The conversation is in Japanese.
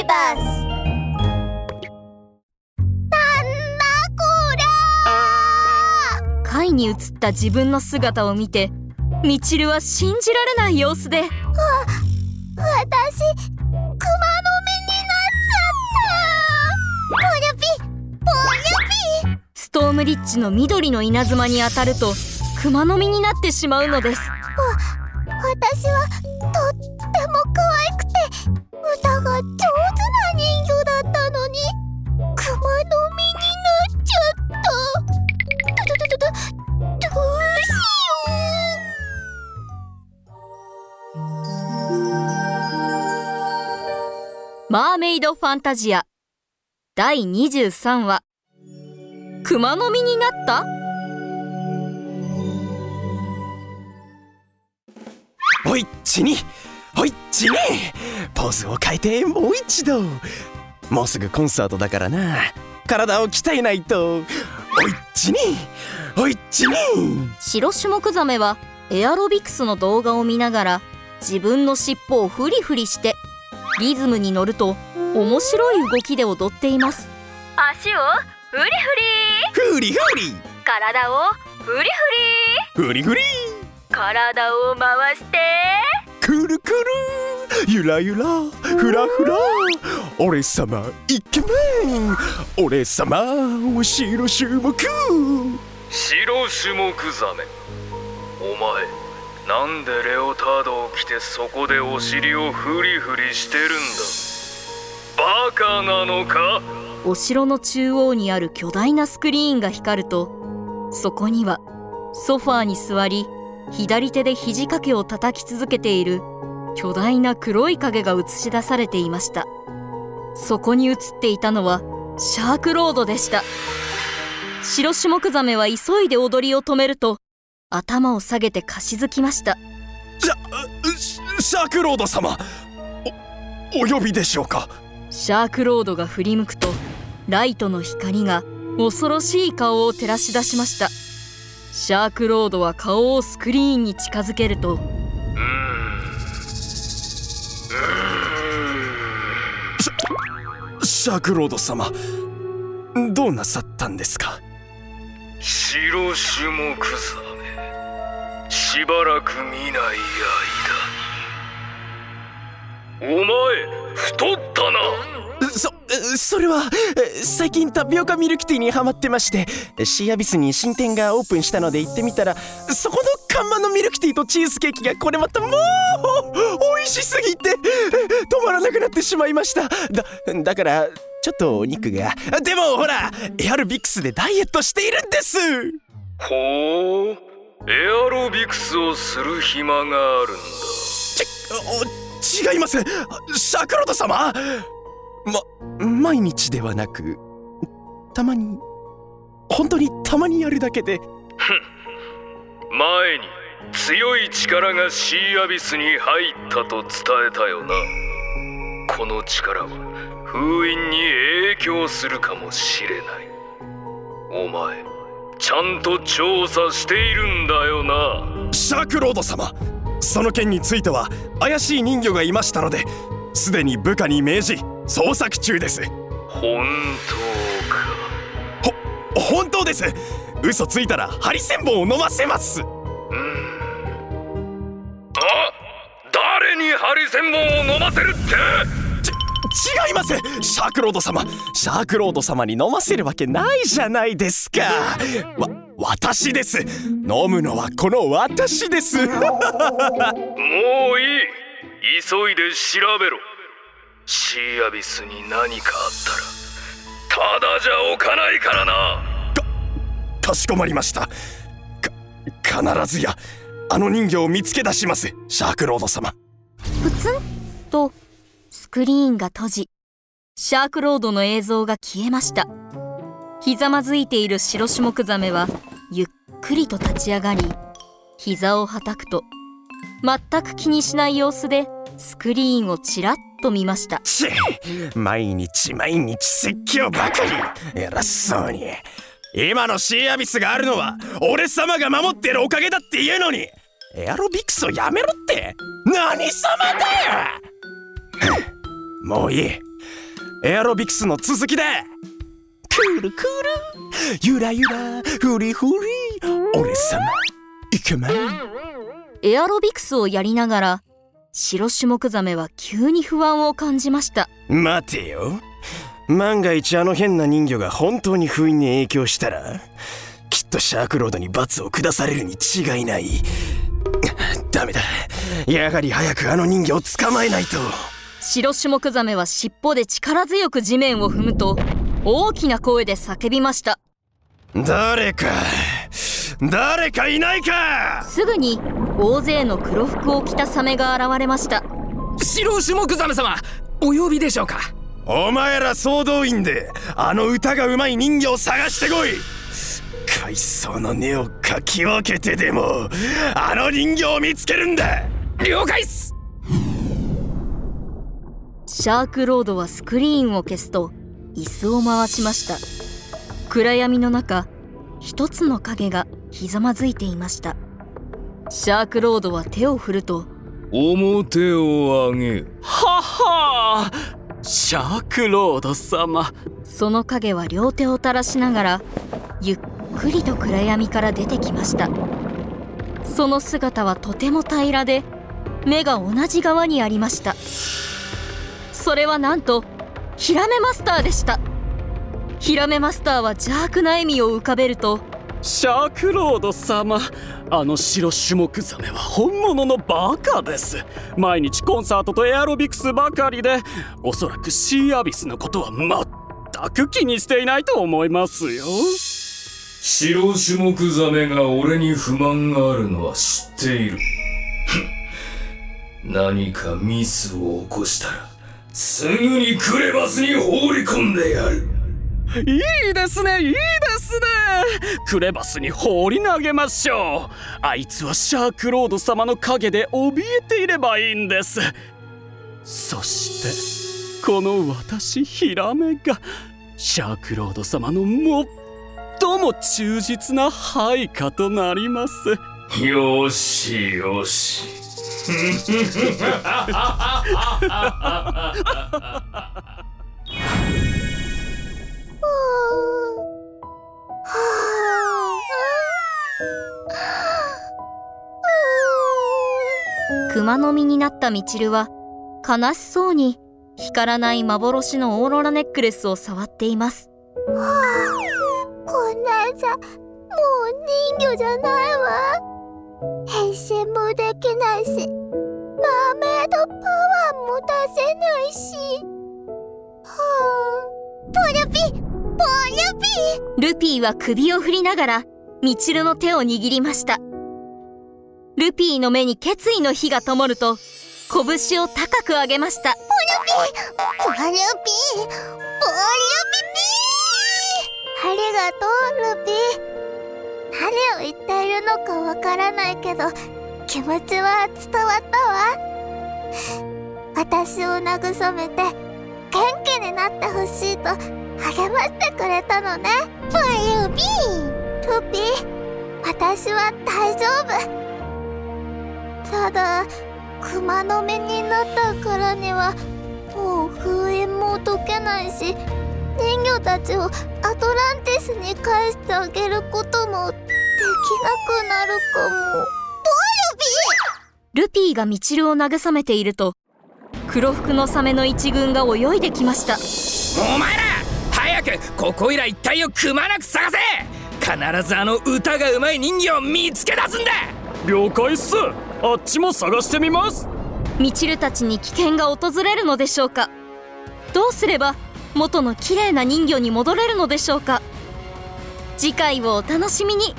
ビバス貝に映った自分の姿を見てみちるは信じられない様子で。私熊の目になっちゃった。ぽにゃぴぽにゃぴストームリッチの緑の稲妻に当たると熊の実になってしまうのです。私はマーメイドファンタジア。第23話。熊の実になった？おいっちに。おいっちに。ポーズを変えてもう一度。もうすぐコンサートだからな。体を鍛えないと。おいっちに。おいっちに。白種目ザメはエアロビクスの動画を見ながら自分の尻尾をフリフリしてリズムに乗ると面白い動きで踊っています。足をフリフリ。フリフリ。体をフリフリ。フリフリ。体を回して。くるくる。ゆらゆら。ふらふら。俺様イケメン。俺様お白種目。白種目ザメ。お前なんでレオタードを着てそこでお尻をフリフリしてるんだ？バカなのか？お城の中央にある巨大なスクリーンが光るとそこにはソファーに座り左手で肘掛けを叩き続けている巨大な黒い影が映し出されていました。そこに映っていたのはシャークロードでした。白種目ザメは急いで踊りを止めると頭を下げてかしづきました。シャシシャークロード様おお呼びでしょうか？シャークロードが振り向くとライトの光が恐ろしい顔を照らし出しました。シャークロードは顔をスクリーンに近づけるとシャークロード様どうなさったんですか？白種目ザメしばらく見ない間に。お前太ったな。そそれはえ最近タピオカミルクティーにハマってましてシーアビスに新店がオープンしたので行ってみたらそこの看板のミルクティーとチーズケーキがこれまたもう美味しすぎて止まらなくなってしまいました。だだからちょっとお肉が。でもほらエアルビックスでダイエットしているんです。ほうエアロビクスをする暇があるんだ。ちお違います。シャクロト様？ま毎日ではなくたまに本当にたまにやるだけで。前に強い力がシーアビスに入ったと伝えたよな。この力は封印に影響するかもしれない。お前ちゃんと調査しているんだよな。シャークロード様その件については怪しい人魚がいましたのですでに部下に命じ捜索中です。本当か。本当です。嘘ついたらハリセンボンを飲ませます。あ誰にハリセンボンを飲ませるって？違います。シャークロード様。シャークロード様に飲ませるわけないじゃないですか。わ私です。飲むのはこの私です。もういい。急いで調べろ。シーアビスに何かあったらただじゃおかないからな。かしこまりました。か必ずやあの人形を見つけ出します。シャークロード様。プツンとスクリーンが閉じシャークロードの映像が消えました。ひざまずいている白種目ザメはゆっくりと立ち上がり膝をはたくと全く気にしない様子でスクリーンをちらっと見ました。毎日毎日説教ばかり。偉そうに。今のシーアビスがあるのは俺様が守ってるおかげだって言うのに。エアロビクスをやめろって。何様だよ。もういい。エアロビクスの続きだクールクールゆらゆらふりふり。俺様いけまい。エアロビクスをやりながら白種目ザメは急に不安を感じました。待てよ。万が一あの変な人魚が本当に封印に影響したらきっとシャークロードに罰を下されるに違いない。ダメだ。やはり早くあの人魚を捕まえないと白種目ザメは尻尾で力強く地面を踏むと大きな声で叫びました。誰か誰かいないか。すぐに大勢の黒服を着たサメが現れました。白種目ザメ様お呼びでしょうか。お前ら総動員であの歌がうまい人魚を探してこい。海藻の根をかき分けてでもあの人魚を見つけるんだ。了解っすシャークロードはスクリーンを消すと椅子を回しました。暗闇の中一つの影がひざまずいていました。シャークロードは手を振ると表を上げ。ははシャークロード様。その影は両手を垂らしながらゆっくりと暗闇から出てきました。その姿はとても平らで目が同じ側にありましたそれはなんとヒラメマスターでした。ヒラメマスターは邪悪な笑みを浮かべるとシャークロード様あの白種目ザメは本物のバカです。毎日コンサートとエアロビクスばかりでおそらくシーアビスのことは全く気にしていないと思いますよ。白種目ザメが俺に不満があるのは知っている。何かミスを起こしたらすぐにクレバスに放り込んでやる。いいですねいいですね。クレバスに放り投げましょう。あいつはシャークロード様の陰で怯えていればいいんです。そしてこの私ヒラメがシャークロード様の最も忠実な配下となります。よしよし熊の実になったミチルは悲しそうに光らない幻のオーロラネックレスを触っています。こんなんじゃもう人魚じゃないわ。変身もできないしマーメイドパワーも出せないし。はあポルピポルピルピーは首を振りながらミチルの手を握りました。ルピーの目に決意の火が灯ると拳を高く上げました。ポルピポルピピありがとうルピ何を言っているのかわからないけど気持ちは伝わったわ。私を慰めて元気になってほしいと励ましてくれたのね。ポルピルピ私は大丈夫。ただ熊の目になったからにはもう封印も解けないし人魚たちをアトランティスに返してあげることもできなくなるかも。ルピーがミチルを慰めていると黒服のサメの一軍が泳いできました。お前ら早くここいら一帯をくまなく探せ。必ずあの歌がうまい人魚を見つけ出すんだ。了解っす。あっちも探してみます。ミチルたちに危険が訪れるのでしょうか。どうすれば元の綺麗な人魚に戻れるのでしょうか。次回をお楽しみに。